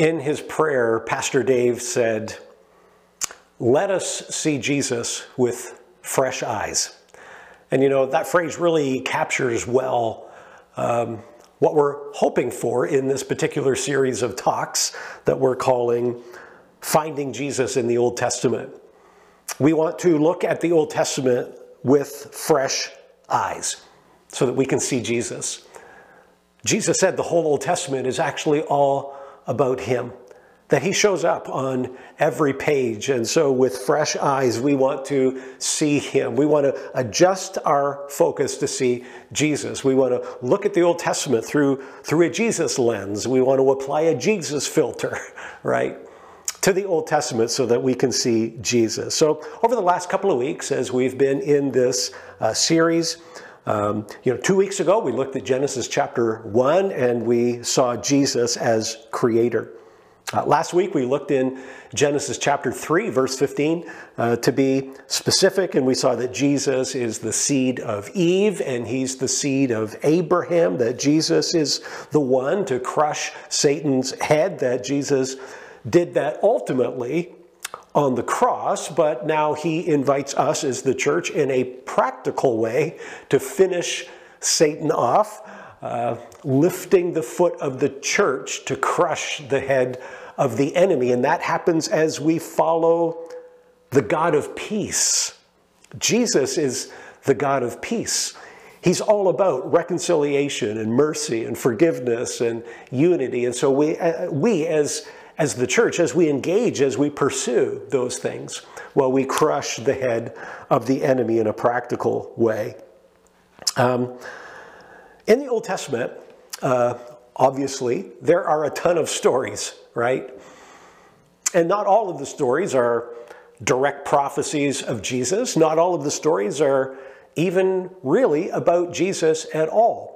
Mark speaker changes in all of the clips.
Speaker 1: in his prayer, Pastor Dave said, Let us see Jesus with fresh eyes. And you know, that phrase really captures well um, what we're hoping for in this particular series of talks that we're calling Finding Jesus in the Old Testament. We want to look at the Old Testament with fresh eyes so that we can see Jesus. Jesus said the whole Old Testament is actually all about Him, that He shows up on every page. And so, with fresh eyes, we want to see Him. We want to adjust our focus to see Jesus. We want to look at the Old Testament through, through a Jesus lens. We want to apply a Jesus filter, right? to the Old Testament so that we can see Jesus. So, over the last couple of weeks, as we've been in this uh, series, um, you know, two weeks ago we looked at Genesis chapter 1 and we saw Jesus as creator. Uh, last week we looked in Genesis chapter 3, verse 15, uh, to be specific, and we saw that Jesus is the seed of Eve and he's the seed of Abraham, that Jesus is the one to crush Satan's head, that Jesus did that ultimately on the cross, but now he invites us as the church in a practical way to finish Satan off, uh, lifting the foot of the church to crush the head of the enemy. And that happens as we follow the God of peace. Jesus is the God of peace. He's all about reconciliation and mercy and forgiveness and unity. And so we, uh, we as as the church, as we engage, as we pursue those things, well, we crush the head of the enemy in a practical way. Um, in the Old Testament, uh, obviously, there are a ton of stories, right? And not all of the stories are direct prophecies of Jesus. Not all of the stories are even really about Jesus at all.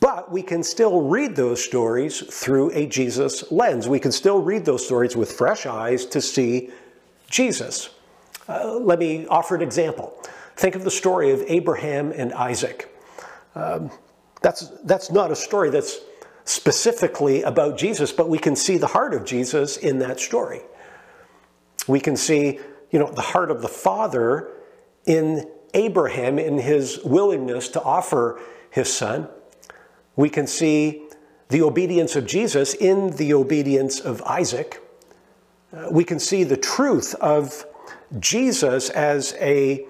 Speaker 1: But we can still read those stories through a Jesus lens. We can still read those stories with fresh eyes to see Jesus. Uh, let me offer an example. Think of the story of Abraham and Isaac. Um, that's, that's not a story that's specifically about Jesus, but we can see the heart of Jesus in that story. We can see, you know, the heart of the Father in Abraham in his willingness to offer his son. We can see the obedience of Jesus in the obedience of Isaac. Uh, we can see the truth of Jesus as a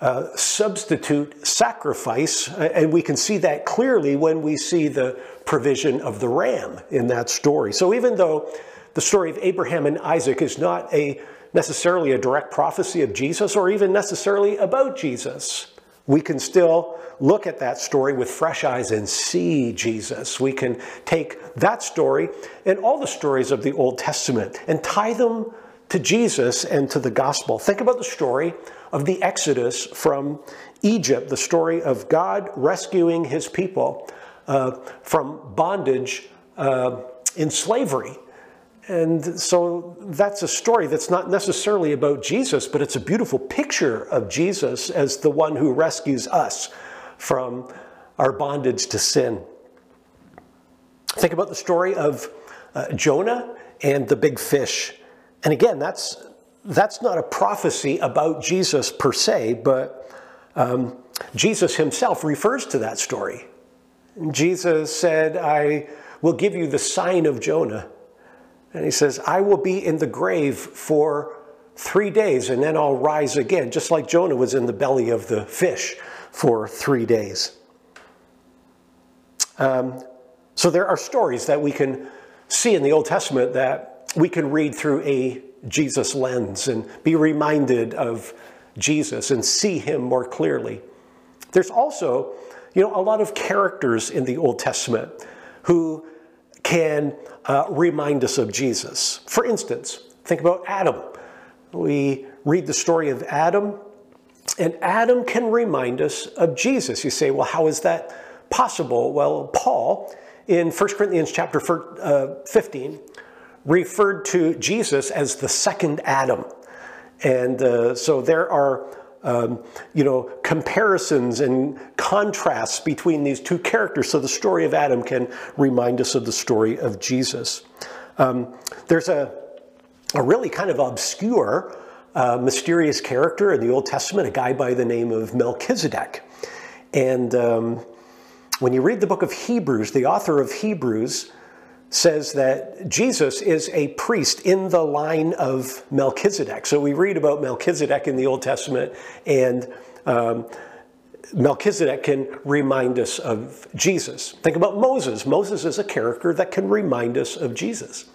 Speaker 1: uh, substitute sacrifice, uh, and we can see that clearly when we see the provision of the ram in that story. So even though the story of Abraham and Isaac is not a necessarily a direct prophecy of Jesus or even necessarily about Jesus, we can still look at that story with fresh eyes and see Jesus. We can take that story and all the stories of the Old Testament and tie them to Jesus and to the gospel. Think about the story of the Exodus from Egypt, the story of God rescuing his people uh, from bondage uh, in slavery. And so that's a story that's not necessarily about Jesus, but it's a beautiful picture of Jesus as the one who rescues us from our bondage to sin. Think about the story of uh, Jonah and the big fish. And again, that's, that's not a prophecy about Jesus per se, but um, Jesus himself refers to that story. Jesus said, I will give you the sign of Jonah. And he says, I will be in the grave for three days and then I'll rise again, just like Jonah was in the belly of the fish for three days. Um, so there are stories that we can see in the Old Testament that we can read through a Jesus lens and be reminded of Jesus and see him more clearly. There's also, you know, a lot of characters in the Old Testament who can uh, remind us of Jesus. For instance, think about Adam. We read the story of Adam, and Adam can remind us of Jesus. You say, well, how is that possible? Well, Paul in 1 Corinthians chapter uh, 15 referred to Jesus as the second Adam. And uh, so there are um, you know, comparisons and contrasts between these two characters. So the story of Adam can remind us of the story of Jesus. Um, there's a, a really kind of obscure, uh, mysterious character in the Old Testament, a guy by the name of Melchizedek. And um, when you read the book of Hebrews, the author of Hebrews says that Jesus is a priest in the line of Melchizedek. So we read about Melchizedek in the Old Testament, and um, Melchizedek can remind us of Jesus. Think about Moses. Moses is a character that can remind us of Jesus.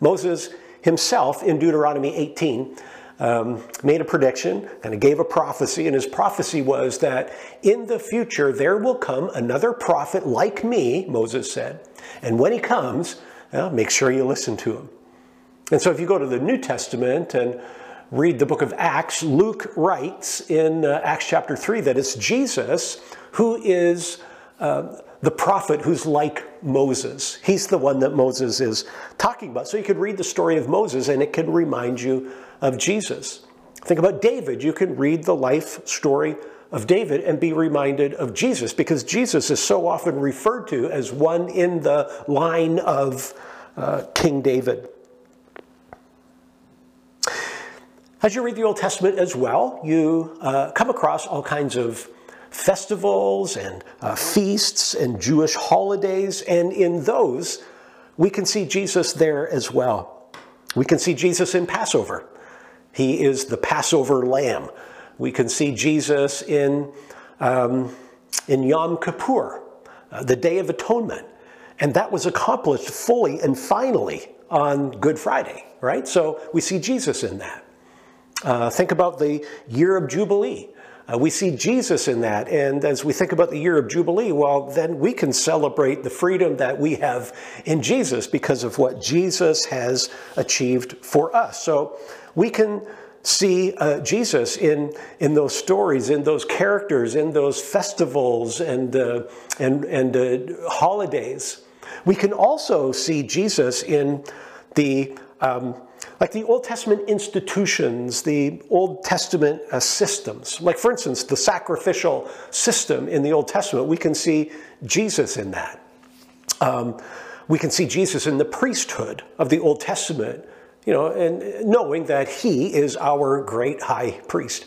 Speaker 1: Moses himself, in Deuteronomy 18, um, made a prediction and he gave a prophecy, and his prophecy was that in the future there will come another prophet like me, Moses said, and when he comes, well, make sure you listen to him. And so if you go to the New Testament and read the book of Acts, Luke writes in uh, Acts chapter 3 that it's Jesus who is uh, the prophet who's like Moses. He's the one that Moses is talking about. So you could read the story of Moses and it can remind you of Jesus. Think about David. You can read the life story of David and be reminded of Jesus because Jesus is so often referred to as one in the line of uh, King David. As you read the Old Testament as well, you uh, come across all kinds of festivals and uh, feasts and Jewish holidays, and in those, we can see Jesus there as well. We can see Jesus in Passover. He is the Passover lamb. We can see Jesus in, um, in Yom Kippur, uh, the Day of Atonement. And that was accomplished fully and finally on Good Friday, right? So we see Jesus in that. Uh, think about the year of Jubilee. Uh, we see Jesus in that. And as we think about the year of Jubilee, well, then we can celebrate the freedom that we have in Jesus because of what Jesus has achieved for us. So we can see uh, Jesus in, in those stories, in those characters, in those festivals and, uh, and, and uh, holidays. We can also see Jesus in the um, like the Old Testament institutions, the Old Testament uh, systems. Like, for instance, the sacrificial system in the Old Testament, we can see Jesus in that. Um, we can see Jesus in the priesthood of the Old Testament, you know, and knowing that he is our great high priest.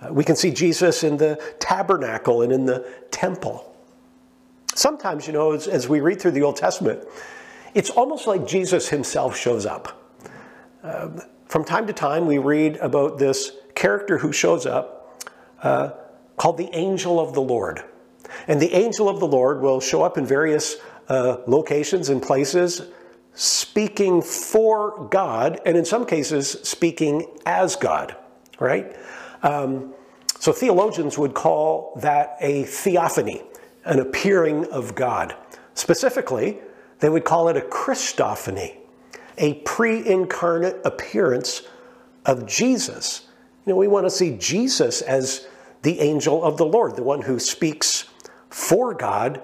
Speaker 1: Uh, we can see Jesus in the tabernacle and in the temple. Sometimes, you know, as, as we read through the Old Testament, it's almost like Jesus himself shows up. Um, from time to time, we read about this character who shows up uh, called the angel of the Lord. And the angel of the Lord will show up in various uh, locations and places, speaking for God, and in some cases, speaking as God, right? Um, so theologians would call that a theophany, an appearing of God. Specifically, they would call it a Christophany a pre incarnate appearance of Jesus. You know, we want to see Jesus as the angel of the Lord, the one who speaks for God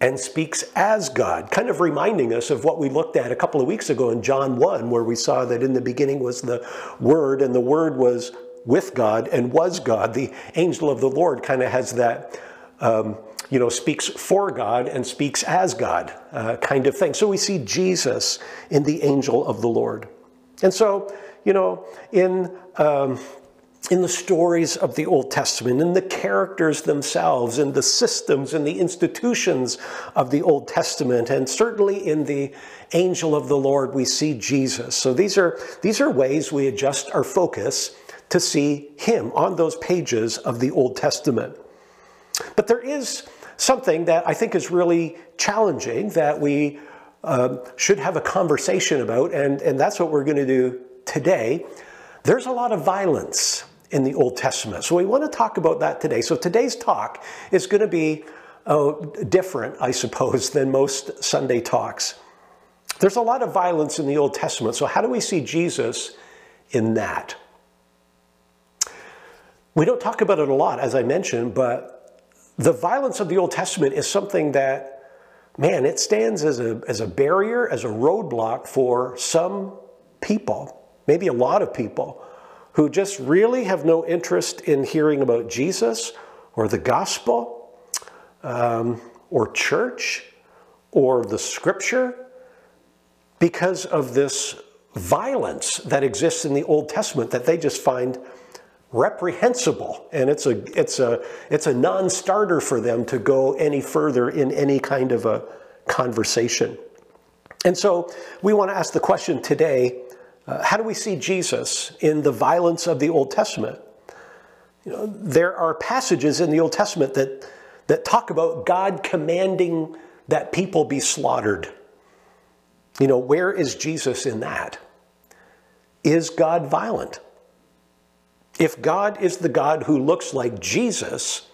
Speaker 1: and speaks as God, kind of reminding us of what we looked at a couple of weeks ago in John 1, where we saw that in the beginning was the Word, and the Word was with God and was God. The angel of the Lord kind of has that um, you know, speaks for God and speaks as God uh, kind of thing. So we see Jesus in the angel of the Lord. And so, you know, in, um, in the stories of the Old Testament, in the characters themselves, in the systems and the institutions of the Old Testament, and certainly in the angel of the Lord, we see Jesus. So these are, these are ways we adjust our focus to see him on those pages of the Old Testament. But there is something that I think is really challenging that we um, should have a conversation about, and, and that's what we're going to do today. There's a lot of violence in the Old Testament. So we want to talk about that today. So today's talk is going to be uh, different, I suppose, than most Sunday talks. There's a lot of violence in the Old Testament. So how do we see Jesus in that? We don't talk about it a lot, as I mentioned, but the violence of the Old Testament is something that, man, it stands as a, as a barrier, as a roadblock for some people, maybe a lot of people, who just really have no interest in hearing about Jesus or the gospel um, or church or the scripture because of this violence that exists in the Old Testament that they just find reprehensible and it's a it's a it's a non-starter for them to go any further in any kind of a conversation. And so we want to ask the question today uh, how do we see jesus in the violence of the old testament? You know there are passages in the old testament that that talk about god commanding that people be slaughtered. You know where is jesus in that? Is god violent if God is the God who looks like Jesus,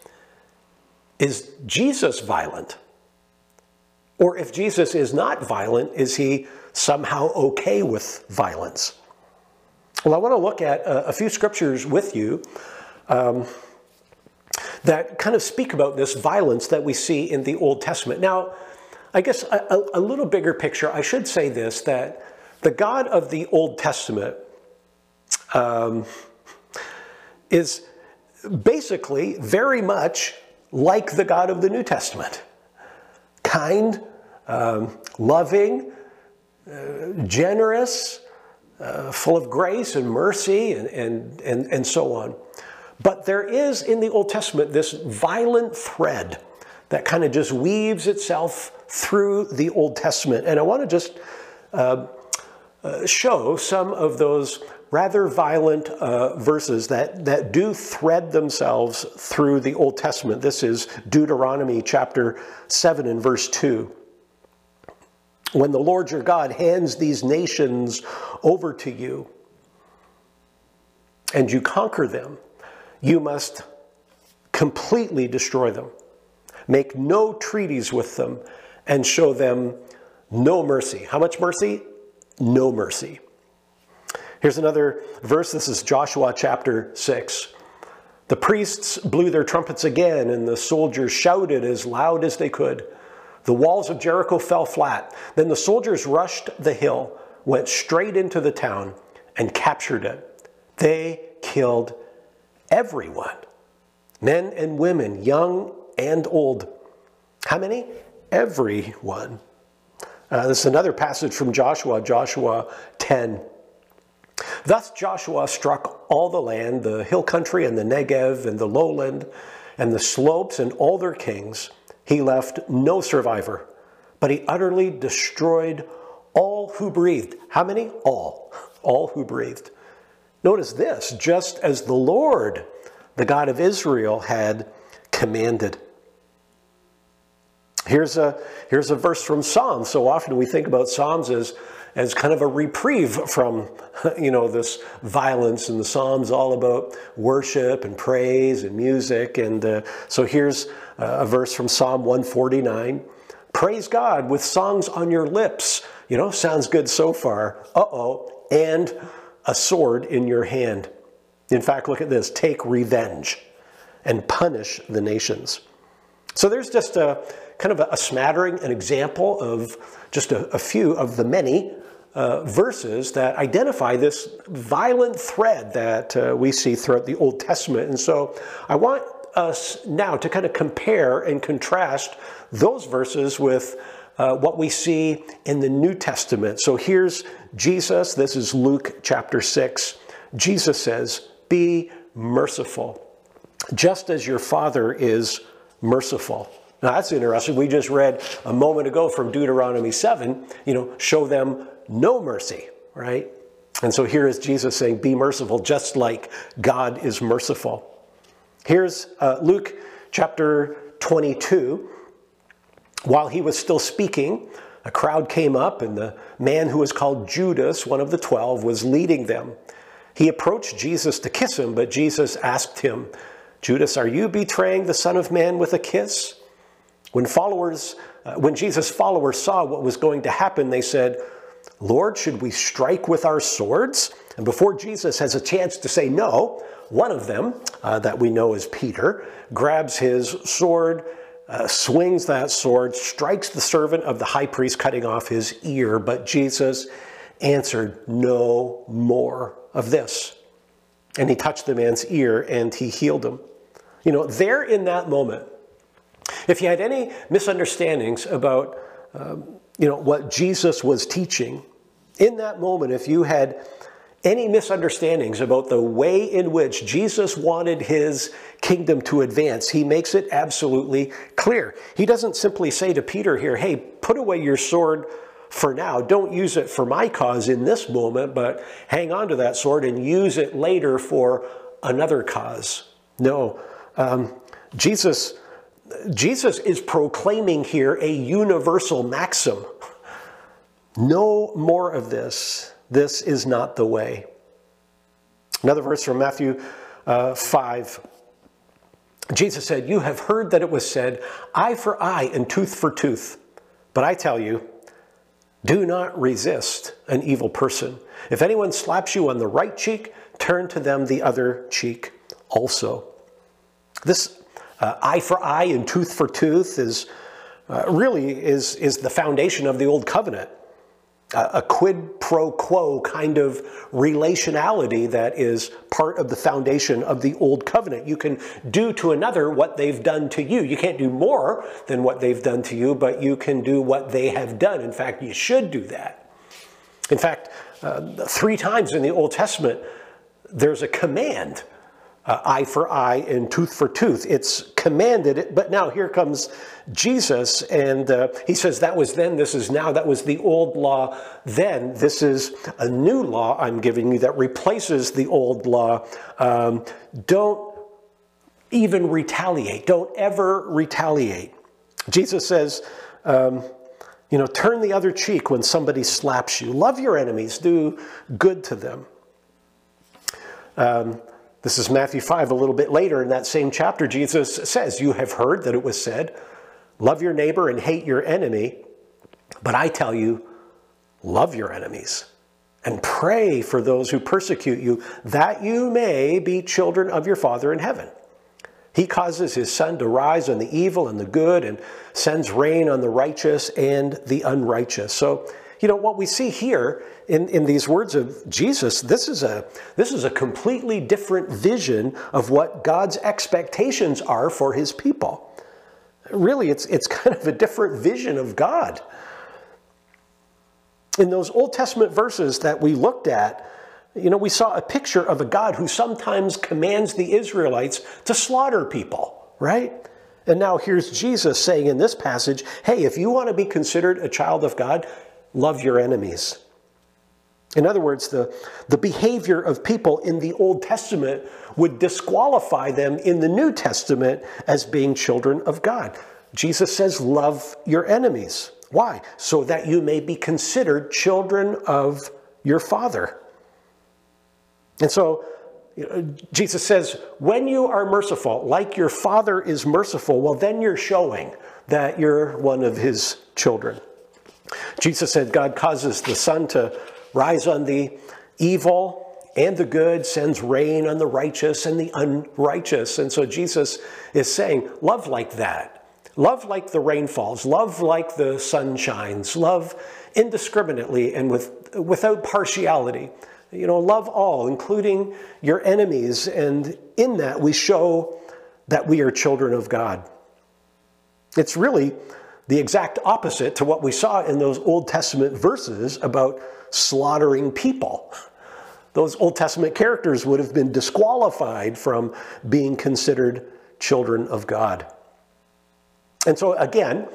Speaker 1: is Jesus violent? Or if Jesus is not violent, is he somehow okay with violence? Well, I want to look at a, a few scriptures with you um, that kind of speak about this violence that we see in the Old Testament. Now, I guess a, a little bigger picture, I should say this that the God of the Old Testament. Um, is basically very much like the God of the New Testament kind, um, loving, uh, generous, uh, full of grace and mercy, and, and, and, and so on. But there is in the Old Testament this violent thread that kind of just weaves itself through the Old Testament. And I want to just uh, uh, show some of those rather violent uh, verses that, that do thread themselves through the Old Testament. This is Deuteronomy chapter 7 and verse 2. When the Lord your God hands these nations over to you and you conquer them, you must completely destroy them, make no treaties with them, and show them no mercy. How much mercy? No mercy. Here's another verse. This is Joshua chapter 6. The priests blew their trumpets again, and the soldiers shouted as loud as they could. The walls of Jericho fell flat. Then the soldiers rushed the hill, went straight into the town, and captured it. They killed everyone men and women, young and old. How many? Everyone. Uh, this is another passage from Joshua, Joshua 10. Thus Joshua struck all the land, the hill country and the Negev and the lowland and the slopes and all their kings. He left no survivor, but he utterly destroyed all who breathed. How many? All. All who breathed. Notice this just as the Lord, the God of Israel, had commanded. Here's a, here's a verse from Psalms. So often we think about Psalms as as kind of a reprieve from, you know, this violence And the Psalms, all about worship and praise and music. And uh, so here's a verse from Psalm 149 Praise God with songs on your lips. You know, sounds good so far. Uh oh. And a sword in your hand. In fact, look at this take revenge and punish the nations. So there's just a kind of a, smattering, an example of just a, a few of the many uh, verses that identify this violent thread that uh, we see throughout the Old Testament. And so I want us now to kind of compare and contrast those verses with uh, what we see in the New Testament. So here's Jesus. This is Luke chapter 6. Jesus says, Be merciful, just as your Father is merciful. Now that's interesting. We just read a moment ago from Deuteronomy 7, you know, show them no mercy, right? And so here is Jesus saying, Be merciful, just like God is merciful. Here's uh, Luke chapter 22. While he was still speaking, a crowd came up, and the man who was called Judas, one of the twelve, was leading them. He approached Jesus to kiss him, but Jesus asked him, Judas, are you betraying the Son of Man with a kiss? When followers, uh, when Jesus' followers saw what was going to happen, they said, Lord, should we strike with our swords? And before Jesus has a chance to say no, one of them, uh, that we know as Peter, grabs his sword, uh, swings that sword, strikes the servant of the high priest, cutting off his ear. But Jesus answered, No more of this. And he touched the man's ear and he healed him. You know, there in that moment, if you had any misunderstandings about um, you know, what Jesus was teaching, in that moment, if you had any misunderstandings about the way in which Jesus wanted his kingdom to advance, he makes it absolutely clear. He doesn't simply say to Peter here, hey, put away your sword for now. Don't use it for my cause in this moment, but hang on to that sword and use it later for another cause. No, um, Jesus, Jesus is proclaiming here a universal maxim. No more of this. This is not the way. Another verse from Matthew uh, 5. Jesus said, You have heard that it was said, eye for eye and tooth for tooth. But I tell you, do not resist an evil person. If anyone slaps you on the right cheek, turn to them the other cheek also. This uh, eye for eye and tooth for tooth is uh, really is, is the foundation of the old covenant a quid pro quo kind of relationality that is part of the foundation of the old covenant. You can do to another what they've done to you. You can't do more than what they've done to you, but you can do what they have done. In fact, you should do that. In fact, uh, three times in the Old Testament, there's a command uh, eye for eye and tooth for tooth. It's commanded, but now here comes Jesus, and uh, he says, That was then, this is now, that was the old law then. This is a new law I'm giving you that replaces the old law. Um, don't even retaliate, don't ever retaliate. Jesus says, um, you know, turn the other cheek when somebody slaps you. Love your enemies, do good to them. Um, this is Matthew 5, a little bit later in that same chapter. Jesus says, You have heard that it was said, Love your neighbor and hate your enemy. But I tell you, love your enemies and pray for those who persecute you, that you may be children of your Father in heaven. He causes his sun to rise on the evil and the good and sends rain on the righteous and the unrighteous. So you know, what we see here in, in these words of Jesus, this is, a, this is a completely different vision of what God's expectations are for his people. Really, it's, it's kind of a different vision of God. In those Old Testament verses that we looked at, you know, we saw a picture of a God who sometimes commands the Israelites to slaughter people, right? And now here's Jesus saying in this passage, hey, if you want to be considered a child of God, love your enemies. In other words, the, the behavior of people in the Old Testament would disqualify them in the New Testament as being children of God. Jesus says, Love your enemies. Why? So that you may be considered children of your Father. And so Jesus says, when you are merciful, like your Father is merciful, well, then you're showing that you're one of his children. Jesus said God causes the sun to rise on the evil and the good, sends rain on the righteous and the unrighteous. And so Jesus is saying, love like that. Love like the rain falls. Love like the sun shines. Love indiscriminately and with, without partiality. You know, love all, including your enemies. And in that, we show that we are children of God. It's really the exact opposite to what we saw in those Old Testament verses about slaughtering people. Those Old Testament characters would have been disqualified from being considered children of God. And so, again,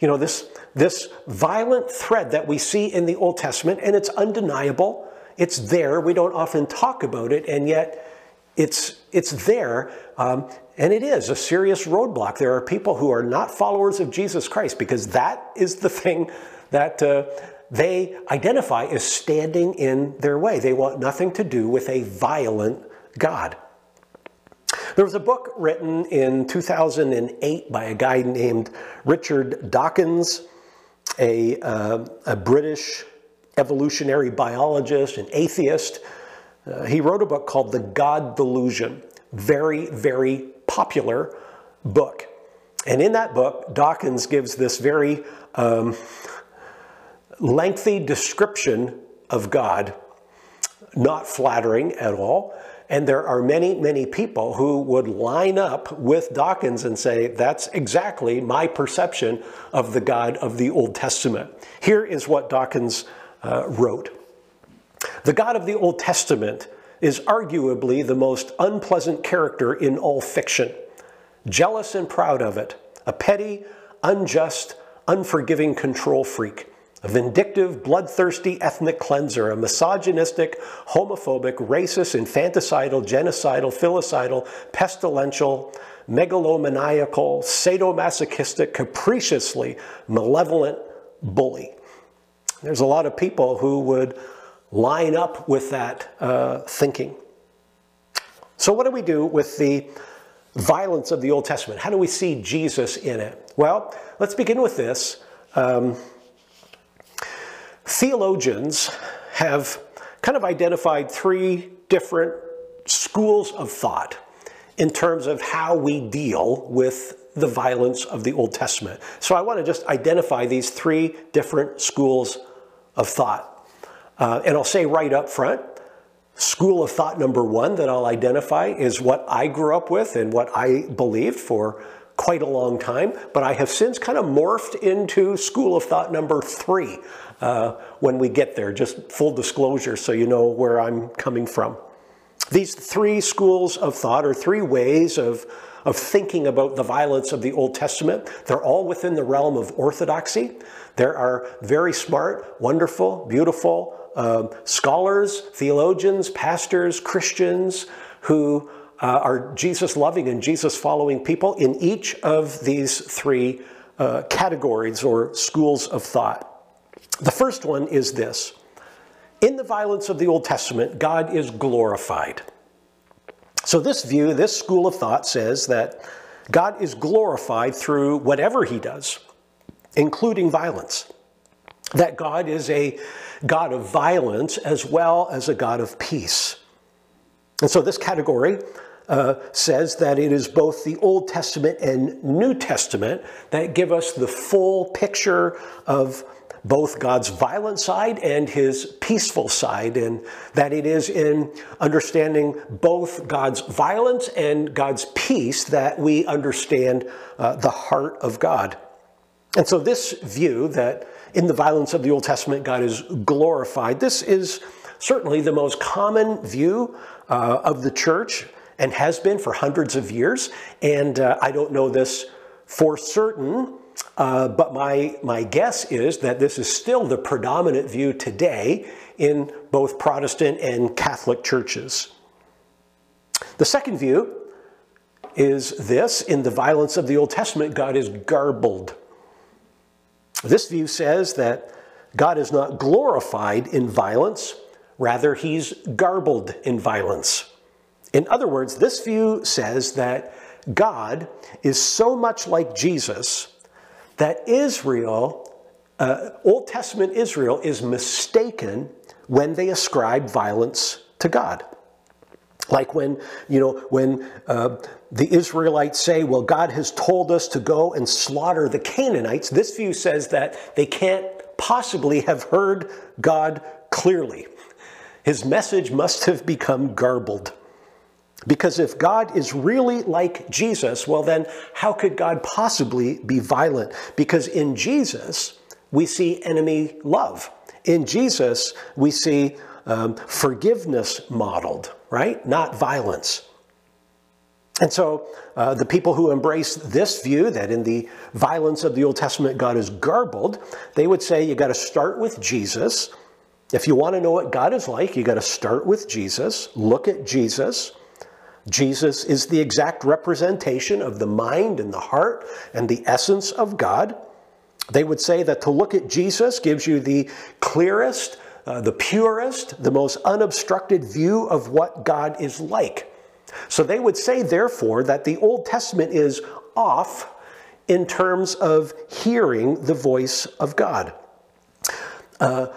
Speaker 1: you know, this, this violent thread that we see in the Old Testament, and it's undeniable, it's there, we don't often talk about it, and yet it's, it's there. Um, and it is a serious roadblock. There are people who are not followers of Jesus Christ because that is the thing that uh, they identify as standing in their way. They want nothing to do with a violent God. There was a book written in 2008 by a guy named Richard Dawkins, a, uh, a British evolutionary biologist and atheist. Uh, he wrote a book called The God Delusion. Very, very popular book. And in that book, Dawkins gives this very um, lengthy description of God, not flattering at all. And there are many, many people who would line up with Dawkins and say, that's exactly my perception of the God of the Old Testament. Here is what Dawkins uh, wrote. The God of the Old Testament is arguably the most unpleasant character in all fiction. Jealous and proud of it, a petty, unjust, unforgiving control freak, a vindictive, bloodthirsty ethnic cleanser, a misogynistic, homophobic, racist, infanticidal, genocidal, filicidal, pestilential, megalomaniacal, sadomasochistic, capriciously malevolent bully. There's a lot of people who would line up with that uh, thinking. So, what do we do with the violence of the Old Testament? How do we see Jesus in it? Well, let's begin with this. Um, theologians have kind of identified three different schools of thought in terms of how we deal with the violence of the Old Testament. So I want to just identify these three different schools of thought. Uh, and I'll say right up front, school of thought number one that I'll identify is what I grew up with and what I believed for quite a long time, but I have since kind of morphed into school of thought number three uh, when we get there, just full disclosure so you know where I'm coming from. These three schools of thought or three ways of, of thinking about the violence of the Old Testament, they're all within the realm of orthodoxy. There are very smart, wonderful, beautiful uh, scholars, theologians, pastors, Christians who uh, are Jesus loving and Jesus following people in each of these three uh, categories or schools of thought. The first one is this in the violence of the Old Testament, God is glorified. So, this view, this school of thought says that God is glorified through whatever he does, including violence. That God is a God of violence as well as a God of peace. And so, this category uh, says that it is both the Old Testament and New Testament that give us the full picture of both God's violent side and his peaceful side, and that it is in understanding both God's violence and God's peace that we understand uh, the heart of God. And so, this view that in the violence of the Old Testament, God is glorified, this is certainly the most common view uh, of the church and has been for hundreds of years. And uh, I don't know this for certain, uh, but my, my guess is that this is still the predominant view today in both Protestant and Catholic churches. The second view is this in the violence of the Old Testament, God is garbled. This view says that God is not glorified in violence, rather, he's garbled in violence. In other words, this view says that God is so much like Jesus that Israel, uh, Old Testament Israel, is mistaken when they ascribe violence to God. Like when, you know, when uh, the Israelites say, well, God has told us to go and slaughter the Canaanites, this view says that they can't possibly have heard God clearly. His message must have become garbled. Because if God is really like Jesus, well, then how could God possibly be violent? Because in Jesus, we see enemy love. In Jesus, we see um, forgiveness modeled, right? Not violence. And so uh, the people who embrace this view that in the violence of the Old Testament God is garbled, they would say you got to start with Jesus. If you want to know what God is like, you got to start with Jesus, look at Jesus. Jesus is the exact representation of the mind and the heart and the essence of God. They would say that to look at Jesus gives you the clearest, uh, the purest, the most unobstructed view of what God is like. So they would say, therefore, that the Old Testament is off in terms of hearing the voice of God. Uh,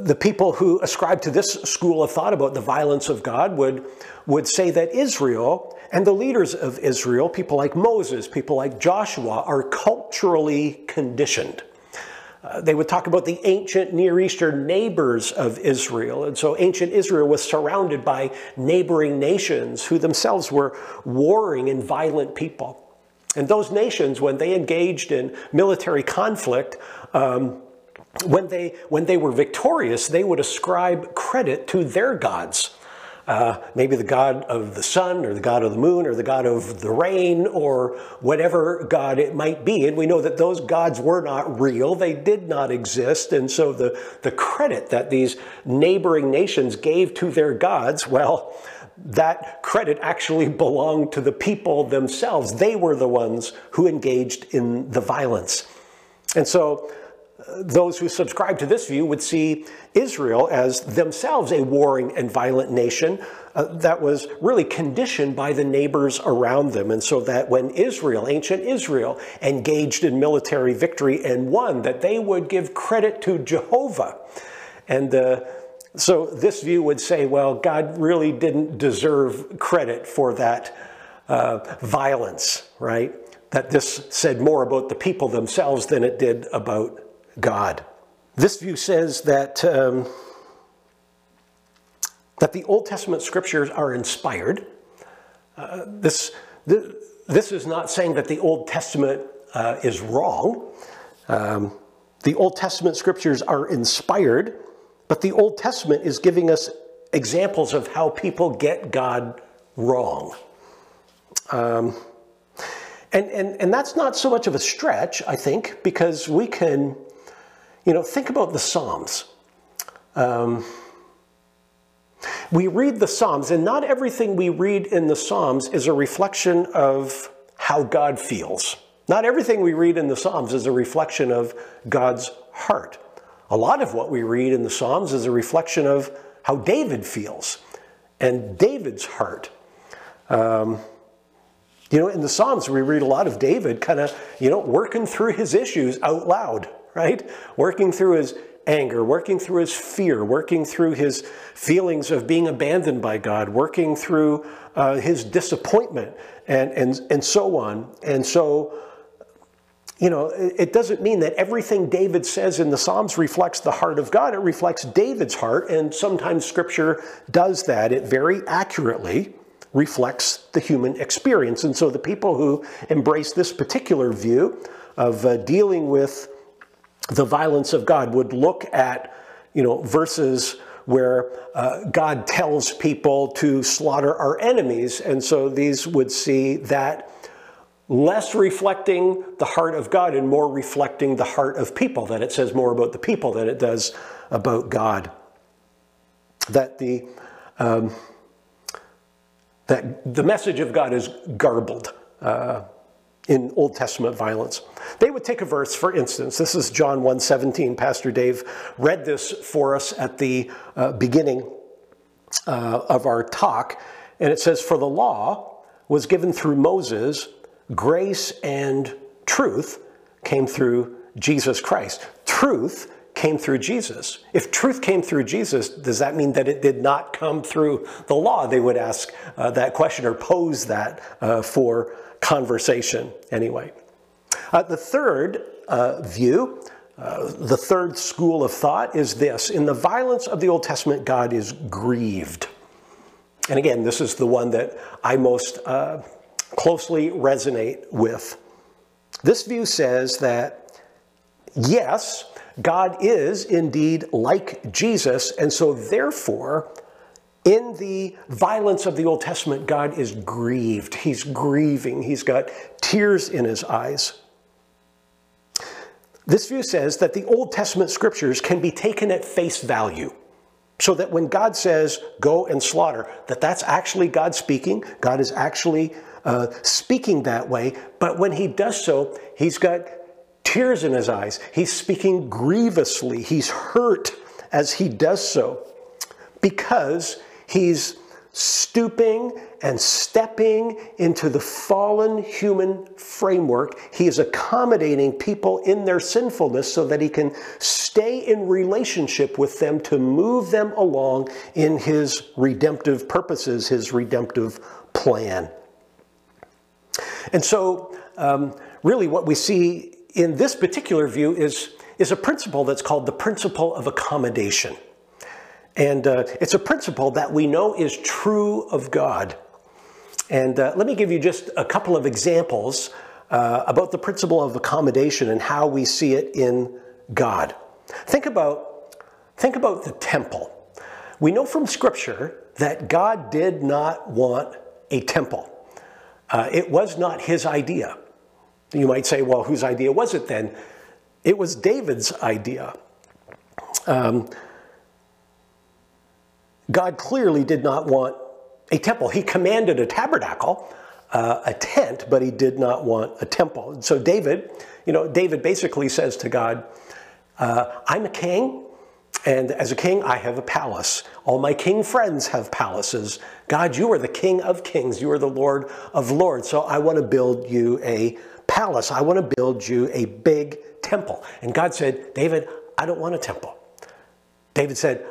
Speaker 1: the people who ascribe to this school of thought about the violence of God would, would say that Israel and the leaders of Israel, people like Moses, people like Joshua, are culturally conditioned. Uh, they would talk about the ancient Near Eastern neighbors of Israel. And so ancient Israel was surrounded by neighboring nations who themselves were warring and violent people. And those nations, when they engaged in military conflict, um, when they, when they were victorious, they would ascribe credit to their gods. Uh, maybe the god of the sun or the god of the moon or the god of the rain or whatever god it might be. And we know that those gods were not real. They did not exist. And so the, the credit that these neighboring nations gave to their gods, well, that credit actually belonged to the people themselves. They were the ones who engaged in the violence. And so those who subscribe to this view would see Israel as themselves a warring and violent nation uh, that was really conditioned by the neighbors around them. And so that when Israel, ancient Israel, engaged in military victory and won, that they would give credit to Jehovah. And uh, so this view would say, well, God really didn't deserve credit for that uh, violence, right? That this said more about the people themselves than it did about God. This view says that, um, that the Old Testament scriptures are inspired. Uh, this, th this is not saying that the Old Testament uh, is wrong. Um, the Old Testament scriptures are inspired, but the Old Testament is giving us examples of how people get God wrong. Um, and, and, and that's not so much of a stretch, I think, because we can you know, think about the Psalms. Um, we read the Psalms, and not everything we read in the Psalms is a reflection of how God feels. Not everything we read in the Psalms is a reflection of God's heart. A lot of what we read in the Psalms is a reflection of how David feels and David's heart. Um, you know, in the Psalms, we read a lot of David kind of, you know, working through his issues out loud right? Working through his anger, working through his fear, working through his feelings of being abandoned by God, working through uh, his disappointment, and, and, and so on. And so, you know, it doesn't mean that everything David says in the Psalms reflects the heart of God. It reflects David's heart, and sometimes Scripture does that. It very accurately reflects the human experience. And so the people who embrace this particular view of uh, dealing with the violence of God would look at, you know, verses where uh, God tells people to slaughter our enemies. And so these would see that less reflecting the heart of God and more reflecting the heart of people, that it says more about the people than it does about God. That the, um, that the message of God is garbled. Uh, in Old Testament violence. They would take a verse, for instance, this is John 1:17. Pastor Dave read this for us at the uh, beginning uh, of our talk, and it says, "For the law was given through Moses, grace and truth came through Jesus Christ." Truth came through Jesus. If truth came through Jesus, does that mean that it did not come through the law? They would ask uh, that question or pose that uh, for conversation anyway. Uh, the third uh, view, uh, the third school of thought is this. In the violence of the Old Testament, God is grieved. And again, this is the one that I most uh, closely resonate with. This view says that, yes, God is indeed like Jesus, and so therefore, in the violence of the Old Testament, God is grieved. He's grieving. He's got tears in his eyes. This view says that the Old Testament scriptures can be taken at face value. So that when God says, go and slaughter, that that's actually God speaking. God is actually uh, speaking that way. But when he does so, he's got tears in his eyes. He's speaking grievously. He's hurt as he does so because He's stooping and stepping into the fallen human framework. He is accommodating people in their sinfulness so that he can stay in relationship with them to move them along in his redemptive purposes, his redemptive plan. And so, um, really, what we see in this particular view is, is a principle that's called the principle of accommodation. And uh, it's a principle that we know is true of God. And uh, let me give you just a couple of examples uh, about the principle of accommodation and how we see it in God. Think about, think about the temple. We know from Scripture that God did not want a temple. Uh, it was not his idea. You might say, well, whose idea was it then? It was David's idea. Um, God clearly did not want a temple. He commanded a tabernacle, uh, a tent, but he did not want a temple. And so David, you know, David basically says to God, uh, I'm a king, and as a king, I have a palace. All my king friends have palaces. God, you are the king of kings. You are the Lord of lords. So I want to build you a palace. I want to build you a big temple. And God said, David, I don't want a temple. David said,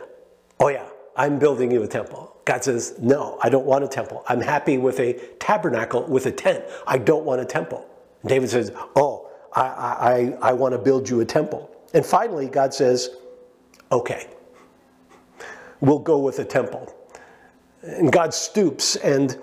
Speaker 1: Oh, yeah, I'm building you a temple. God says, No, I don't want a temple. I'm happy with a tabernacle, with a tent. I don't want a temple. And David says, Oh, I, I, I want to build you a temple. And finally, God says, Okay, we'll go with a temple. And God stoops and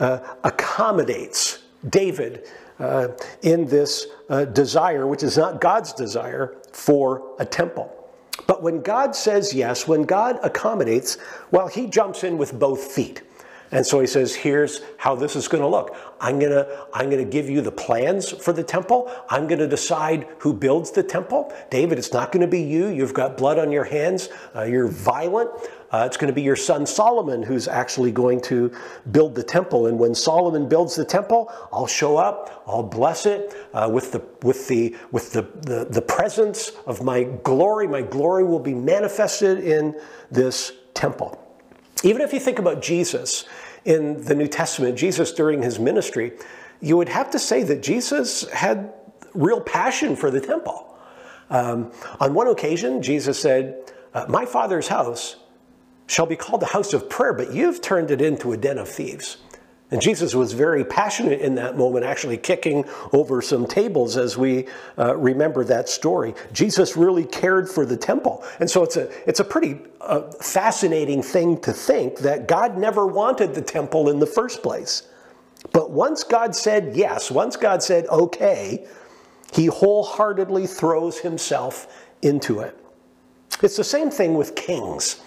Speaker 1: uh, accommodates David uh, in this uh, desire, which is not God's desire, for a temple. But when God says yes, when God accommodates, well, he jumps in with both feet. And so he says, here's how this is going to look. I'm going to I'm going to give you the plans for the temple. I'm going to decide who builds the temple. David, it's not going to be you. You've got blood on your hands. Uh, you're violent. Uh, it's going to be your son Solomon who's actually going to build the temple. And when Solomon builds the temple, I'll show up. I'll bless it uh, with the with the with the, the the presence of my glory. My glory will be manifested in this temple. Even if you think about Jesus in the New Testament, Jesus during his ministry, you would have to say that Jesus had real passion for the temple. Um, on one occasion, Jesus said, uh, My Father's house shall be called the house of prayer, but you've turned it into a den of thieves. And Jesus was very passionate in that moment, actually kicking over some tables as we uh, remember that story. Jesus really cared for the temple. And so it's a, it's a pretty uh, fascinating thing to think that God never wanted the temple in the first place. But once God said yes, once God said okay, he wholeheartedly throws himself into it. It's the same thing with kings.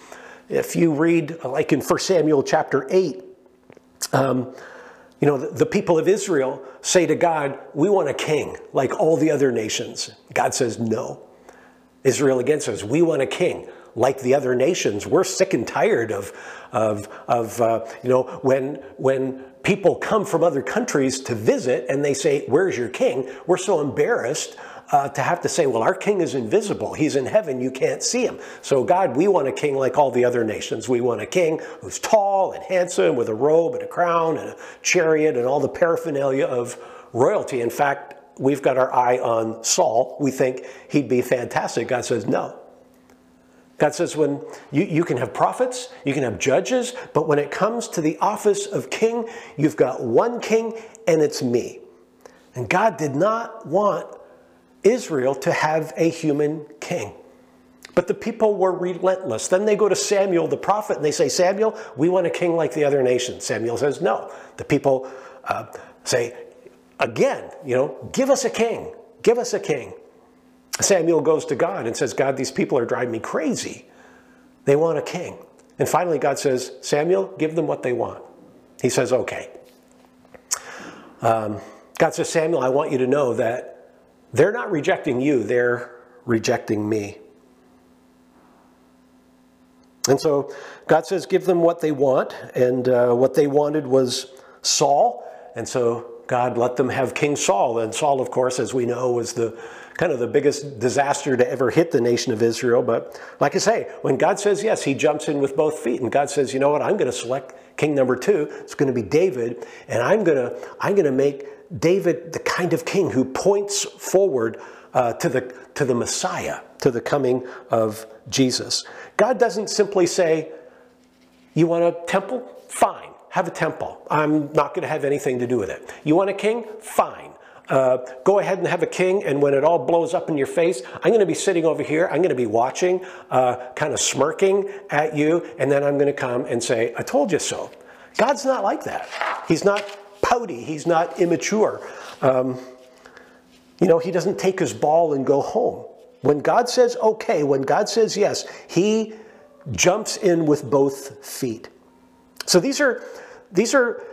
Speaker 1: If you read, like in 1 Samuel chapter 8, um, you know, the, the, people of Israel say to God, We want a king like all the other nations. God says, No. Israel again says, We want a king like the other nations. We're sick and tired of, of, of uh, you know, when, when people come from other countries to visit and they say, Where's your king? We're so embarrassed uh, to have to say, well, our king is invisible. He's in heaven. You can't see him. So, God, we want a king like all the other nations. We want a king who's tall and handsome with a robe and a crown and a chariot and all the paraphernalia of royalty. In fact, we've got our eye on Saul. We think he'd be fantastic. God says, no. God says, when you, you can have prophets, you can have judges, but when it comes to the office of king, you've got one king, and it's me. And God did not want Israel to have a human king. But the people were relentless. Then they go to Samuel the prophet and they say, Samuel, we want a king like the other nations. Samuel says, no. The people uh, say, again, you know, give us a king. Give us a king. Samuel goes to God and says, God, these people are driving me crazy. They want a king. And finally, God says, Samuel, give them what they want. He says, okay. Um, God says, Samuel, I want you to know that they're not rejecting you, they're rejecting me. And so God says, give them what they want. And uh, what they wanted was Saul. And so God let them have King Saul. And Saul, of course, as we know, was the kind of the biggest disaster to ever hit the nation of Israel. But like I say, when God says yes, he jumps in with both feet. And God says, you know what, I'm going to select king number two. It's going to be David. And I'm going to, I'm going to make David the kind of king who points forward uh, to, the, to the Messiah, to the coming of Jesus. God doesn't simply say, You want a temple? Fine, have a temple. I'm not going to have anything to do with it. You want a king? Fine. Uh, go ahead and have a king, and when it all blows up in your face, I'm going to be sitting over here. I'm going to be watching, uh, kind of smirking at you, and then I'm going to come and say, I told you so. God's not like that. He's not pouty, he's not immature. Um, you know, he doesn't take his ball and go home. When God says okay, when God says yes, he jumps in with both feet. So these are, these are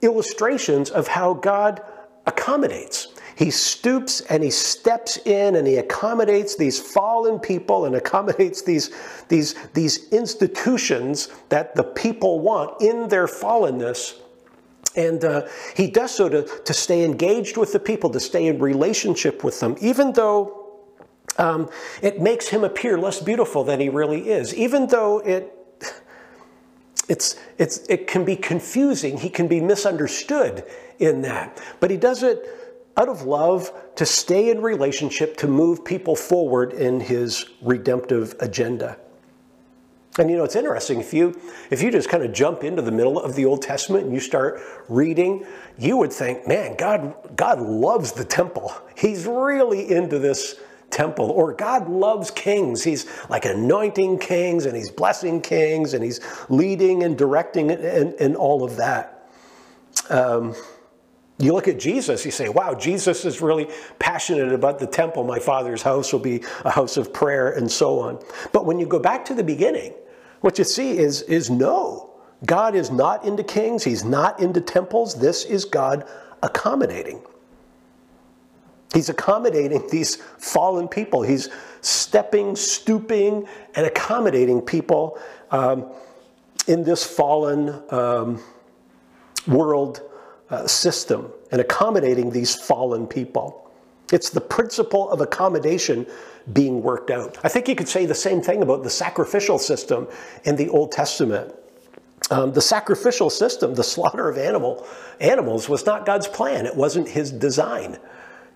Speaker 1: illustrations of how God accommodates. He stoops and he steps in and he accommodates these fallen people and accommodates these, these, these institutions that the people want in their fallenness. And uh, he does so to, to stay engaged with the people, to stay in relationship with them, even though um, it makes him appear less beautiful than he really is, even though it it's, it's, it can be confusing. He can be misunderstood in that. But he does it out of love to stay in relationship, to move people forward in his redemptive agenda. And you know, it's interesting if you if you just kind of jump into the middle of the Old Testament and you start reading, you would think, man, God God loves the temple. He's really into this temple. Or God loves kings. He's like anointing kings and he's blessing kings and he's leading and directing and, and all of that. Um, you look at Jesus, you say, wow, Jesus is really passionate about the temple. My father's house will be a house of prayer and so on. But when you go back to the beginning, what you see is, is no. God is not into kings. He's not into temples. This is God accommodating. He's accommodating these fallen people. He's stepping, stooping, and accommodating people um, in this fallen um, world uh, system and accommodating these fallen people. It's the principle of accommodation being worked out. I think you could say the same thing about the sacrificial system in the Old Testament. Um, the sacrificial system, the slaughter of animal animals, was not God's plan. It wasn't His design.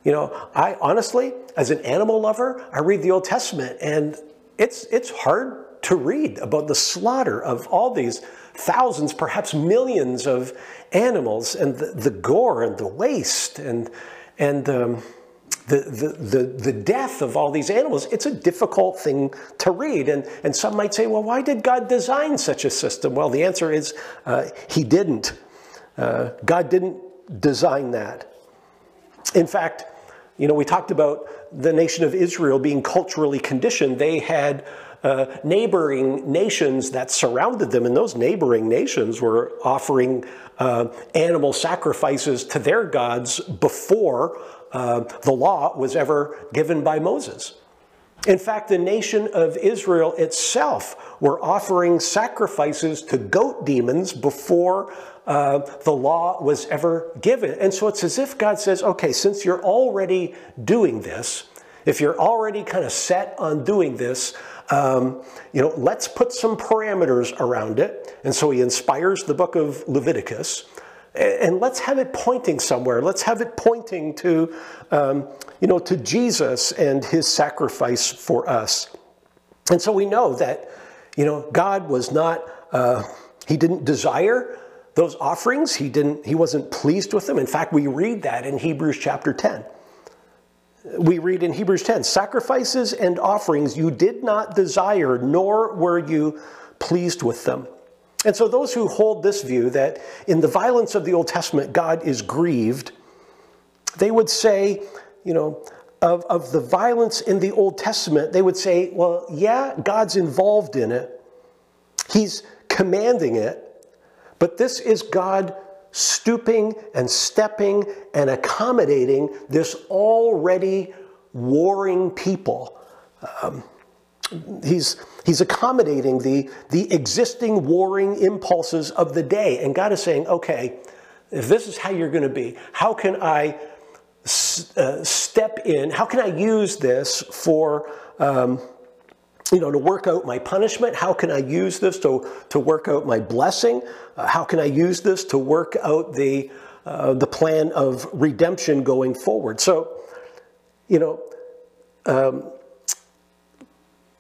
Speaker 1: You know, I honestly, as an animal lover, I read the Old Testament and it's, it's hard to read about the slaughter of all these thousands, perhaps millions of animals and the, the gore and the waste and, and um, the, the, the, the death of all these animals. It's a difficult thing to read. And, and some might say, well, why did God design such a system? Well, the answer is uh, he didn't. Uh, God didn't design that. In fact, you know, we talked about the nation of Israel being culturally conditioned. They had uh, neighboring nations that surrounded them, and those neighboring nations were offering uh, animal sacrifices to their gods before uh, the law was ever given by Moses. In fact, the nation of Israel itself were offering sacrifices to goat demons before uh, the law was ever given. And so it's as if God says, okay, since you're already doing this, if you're already kind of set on doing this, um, you know, let's put some parameters around it. And so he inspires the book of Leviticus. And let's have it pointing somewhere. Let's have it pointing to, um, you know, to Jesus and his sacrifice for us. And so we know that, you know, God was not, uh, he didn't desire those offerings. He didn't, he wasn't pleased with them. In fact, we read that in Hebrews chapter 10. We read in Hebrews 10, sacrifices and offerings you did not desire, nor were you pleased with them. And so those who hold this view that in the violence of the Old Testament, God is grieved, they would say, you know, of, of the violence in the Old Testament, they would say, well, yeah, God's involved in it. He's commanding it. But this is God stooping and stepping and accommodating this already warring people. Um, he's, he's accommodating the, the existing warring impulses of the day. And God is saying, okay, if this is how you're going to be, how can I uh, step in? How can I use this for um, you know, to work out my punishment? How can I use this to, to work out my blessing? Uh, how can I use this to work out the, uh, the plan of redemption going forward? So, you know, um,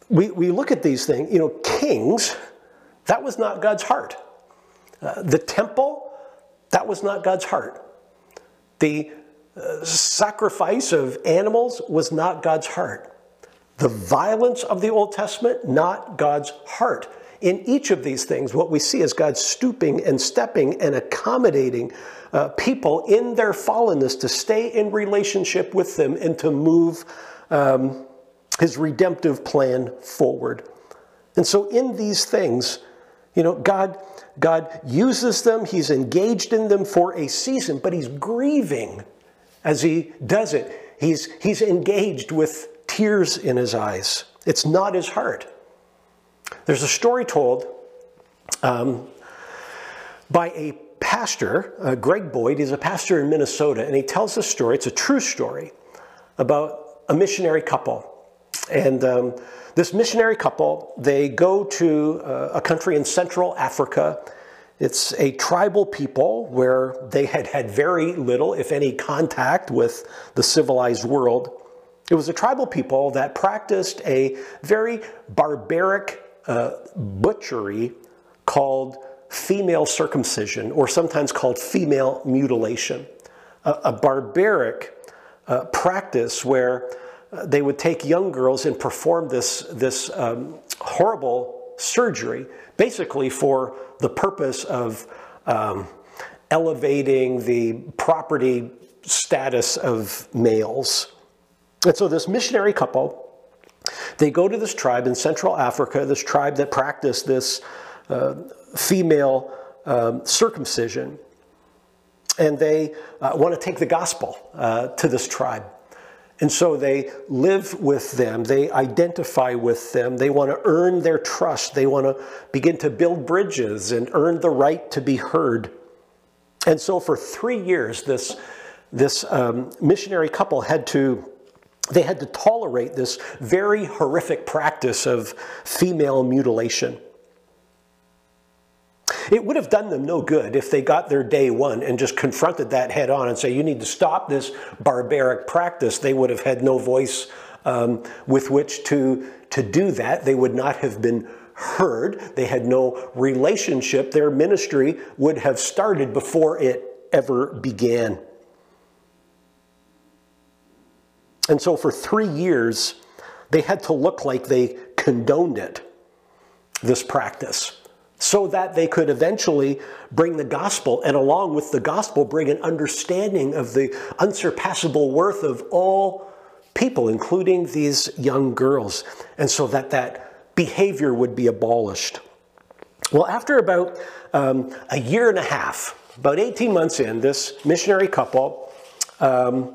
Speaker 1: we, we look at these things, you know, kings, that was not God's heart. Uh, the temple, that was not God's heart. The uh, sacrifice of animals was not God's heart. The violence of the Old Testament, not God's heart. In each of these things, what we see is God stooping and stepping and accommodating uh, people in their fallenness to stay in relationship with them and to move, um, his redemptive plan forward. And so in these things, you know, God God uses them, he's engaged in them for a season, but he's grieving as he does it. He's he's engaged with tears in his eyes. It's not his heart. There's a story told um, by a pastor, uh, Greg Boyd. He's a pastor in Minnesota, and he tells a story. It's a true story about a missionary couple. And um, this missionary couple, they go to uh, a country in Central Africa. It's a tribal people where they had had very little, if any, contact with the civilized world. It was a tribal people that practiced a very barbaric uh, butchery called female circumcision, or sometimes called female mutilation. A, a barbaric uh, practice where they would take young girls and perform this, this um, horrible surgery, basically for the purpose of um, elevating the property status of males. And so this missionary couple, they go to this tribe in Central Africa, this tribe that practiced this uh, female um, circumcision, and they uh, want to take the gospel uh, to this tribe. And so they live with them, they identify with them, they want to earn their trust, they want to begin to build bridges and earn the right to be heard. And so for three years, this, this um, missionary couple had to they had to tolerate this very horrific practice of female mutilation. It would have done them no good if they got their day one and just confronted that head on and say, you need to stop this barbaric practice. They would have had no voice um, with which to, to do that. They would not have been heard. They had no relationship. Their ministry would have started before it ever began. And so for three years, they had to look like they condoned it, this practice so that they could eventually bring the gospel and along with the gospel bring an understanding of the unsurpassable worth of all people including these young girls and so that that behavior would be abolished. Well after about um, a year and a half about 18 months in this missionary couple um,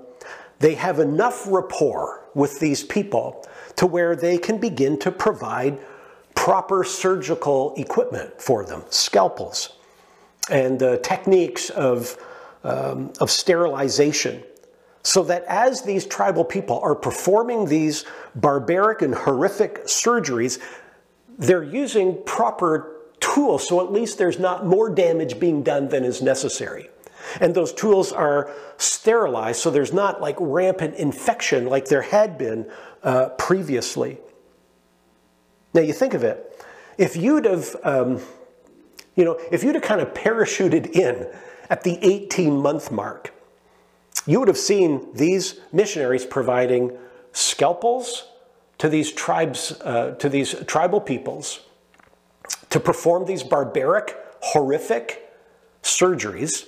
Speaker 1: they have enough rapport with these people to where they can begin to provide proper surgical equipment for them, scalpels, and the techniques of, um, of sterilization. So that as these tribal people are performing these barbaric and horrific surgeries, they're using proper tools, so at least there's not more damage being done than is necessary. And those tools are sterilized, so there's not like rampant infection like there had been uh, previously. Now you think of it, if you'd have, um, you know, if you'd have kind of parachuted in at the 18 month mark, you would have seen these missionaries providing scalpels to these tribes, uh, to these tribal peoples to perform these barbaric, horrific surgeries.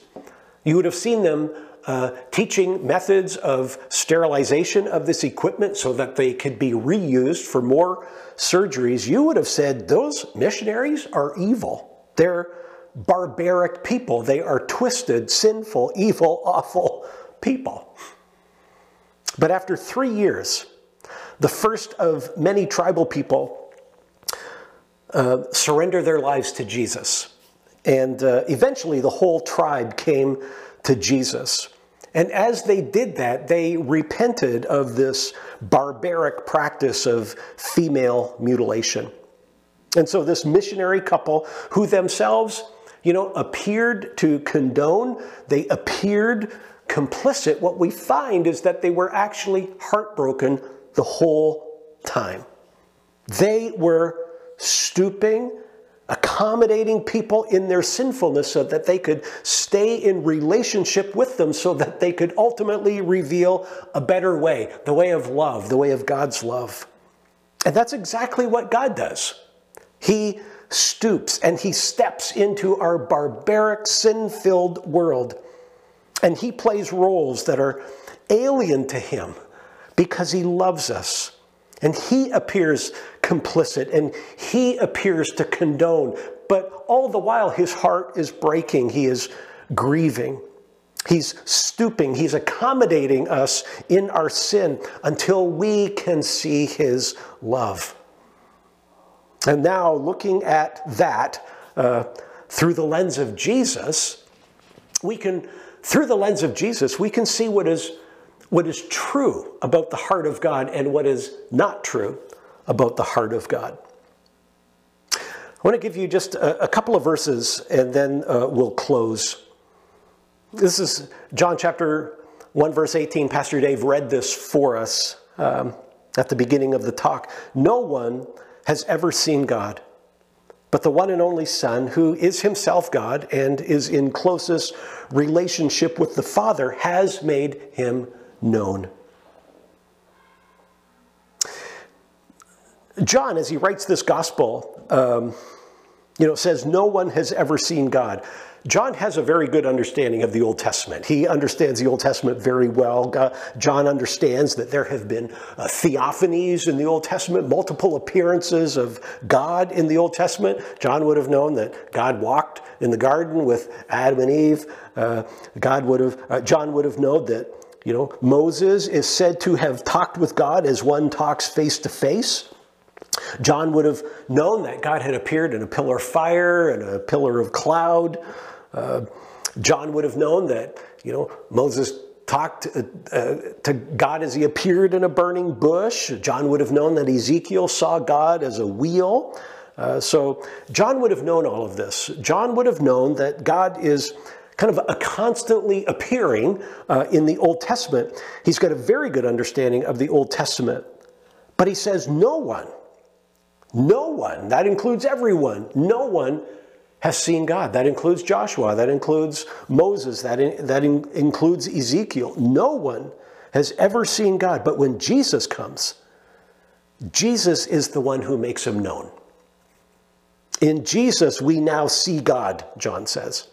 Speaker 1: You would have seen them uh, teaching methods of sterilization of this equipment so that they could be reused for more surgeries, you would have said those missionaries are evil. They're barbaric people. They are twisted, sinful, evil, awful people. But after three years, the first of many tribal people uh, surrender their lives to Jesus. And uh, eventually the whole tribe came to Jesus. And as they did that, they repented of this barbaric practice of female mutilation. And so this missionary couple, who themselves, you know, appeared to condone, they appeared complicit, what we find is that they were actually heartbroken the whole time. They were stooping accommodating people in their sinfulness so that they could stay in relationship with them so that they could ultimately reveal a better way, the way of love, the way of God's love. And that's exactly what God does. He stoops and he steps into our barbaric, sin filled world. And he plays roles that are alien to him because he loves us And he appears complicit and he appears to condone, but all the while his heart is breaking, he is grieving. He's stooping, he's accommodating us in our sin until we can see his love. And now, looking at that uh, through the lens of Jesus, we can, through the lens of Jesus, we can see what is, what is true about the heart of God and what is not true about the heart of God. I want to give you just a, a couple of verses and then uh, we'll close. This is John chapter 1, verse 18. Pastor Dave read this for us um, at the beginning of the talk. No one has ever seen God, but the one and only Son, who is himself God and is in closest relationship with the Father, has made him known. John, as he writes this gospel, um, you know, says, No one has ever seen God. John has a very good understanding of the Old Testament. He understands the Old Testament very well. John understands that there have been uh, theophanies in the Old Testament, multiple appearances of God in the Old Testament. John would have known that God walked in the garden with Adam and Eve. Uh, God would have, uh, John would have known that, you know, Moses is said to have talked with God as one talks face to face. John would have known that God had appeared in a pillar of fire and a pillar of cloud. Uh, John would have known that, you know, Moses talked uh, uh, to God as he appeared in a burning bush. John would have known that Ezekiel saw God as a wheel. Uh, so John would have known all of this. John would have known that God is kind of constantly appearing uh, in the Old Testament. He's got a very good understanding of the Old Testament. But he says, no one, no one, that includes everyone, no one has seen God. That includes Joshua, that includes Moses, that, in, that in, includes Ezekiel. No one has ever seen God. But when Jesus comes, Jesus is the one who makes him known. In Jesus, we now see God, John says.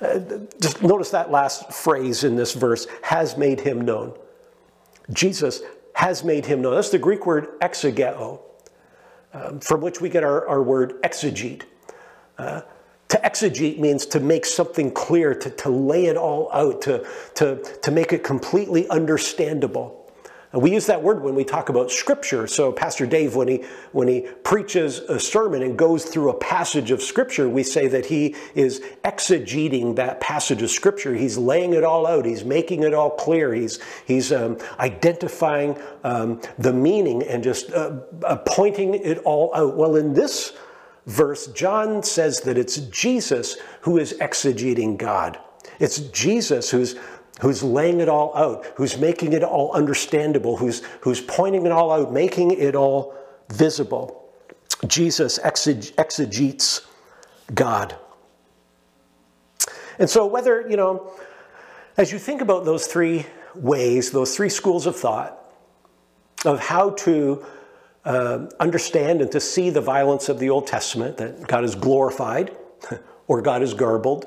Speaker 1: Uh, just notice that last phrase in this verse has made him known. Jesus has made him known. That's the Greek word exegeo, um, from which we get our, our word exegete. Uh, to exegete means to make something clear, to, to lay it all out, to, to, to make it completely understandable. And we use that word when we talk about scripture. So Pastor Dave, when he, when he preaches a sermon and goes through a passage of scripture, we say that he is exegeting that passage of scripture. He's laying it all out. He's making it all clear. He's, he's um, identifying um, the meaning and just uh, uh, pointing it all out. Well, in this verse, John says that it's Jesus who is exegeting God. It's Jesus who's, who's laying it all out, who's making it all understandable, who's, who's pointing it all out, making it all visible. Jesus exegetes God. And so, whether, you know, as you think about those three ways, those three schools of thought, of how to uh, understand and to see the violence of the Old Testament, that God is glorified, or God is garbled,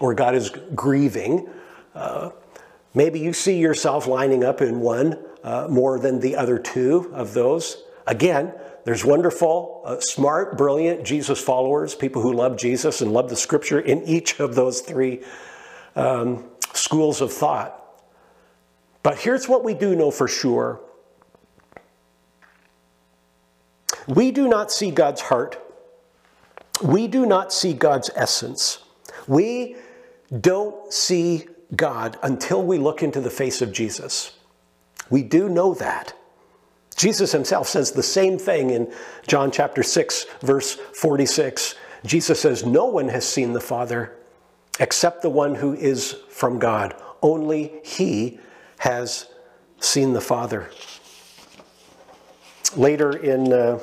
Speaker 1: or God is grieving. Maybe you see yourself lining up in one uh, more than the other two of those. Again, there's wonderful, uh, smart, brilliant Jesus followers, people who love Jesus and love the scripture in each of those three um, schools of thought. But here's what we do know for sure We do not see God's heart. We do not see God's essence. We don't see God until we look into the face of Jesus. We do know that. Jesus himself says the same thing in John chapter 6, verse 46. Jesus says, No one has seen the Father except the one who is from God. Only he has seen the Father. Later in uh,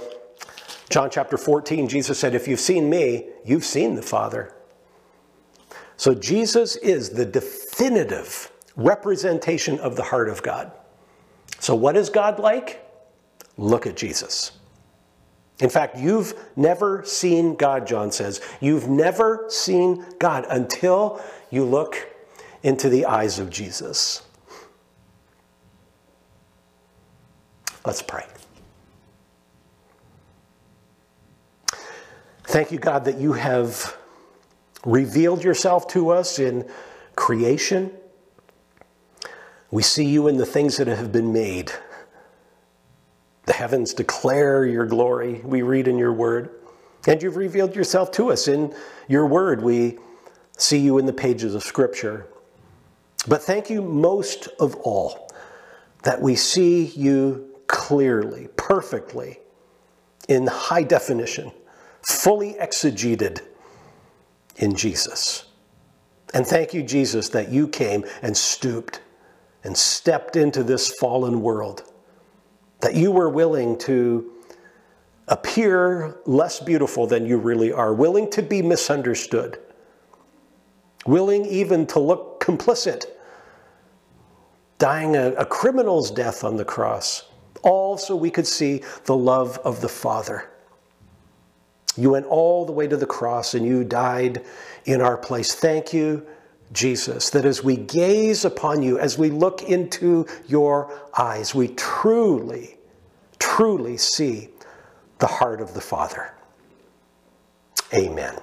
Speaker 1: John chapter 14, Jesus said, If you've seen me, you've seen the Father. So Jesus is the definitive representation of the heart of God. So, what is God like? Look at Jesus. In fact, you've never seen God, John says. You've never seen God until you look into the eyes of Jesus. Let's pray. Thank you, God, that you have revealed yourself to us in creation. We see you in the things that have been made. The heavens declare your glory, we read in your word. And you've revealed yourself to us in your word. We see you in the pages of Scripture. But thank you most of all that we see you clearly, perfectly, in high definition, fully exegeted in Jesus. And thank you, Jesus, that you came and stooped and stepped into this fallen world, that you were willing to appear less beautiful than you really are, willing to be misunderstood, willing even to look complicit, dying a, a, criminal's death on the cross, all so we could see the love of the Father. You went all the way to the cross and you died in our place. Thank you, Jesus, that as we gaze upon you, as we look into your eyes, we truly, truly see the heart of the Father. Amen.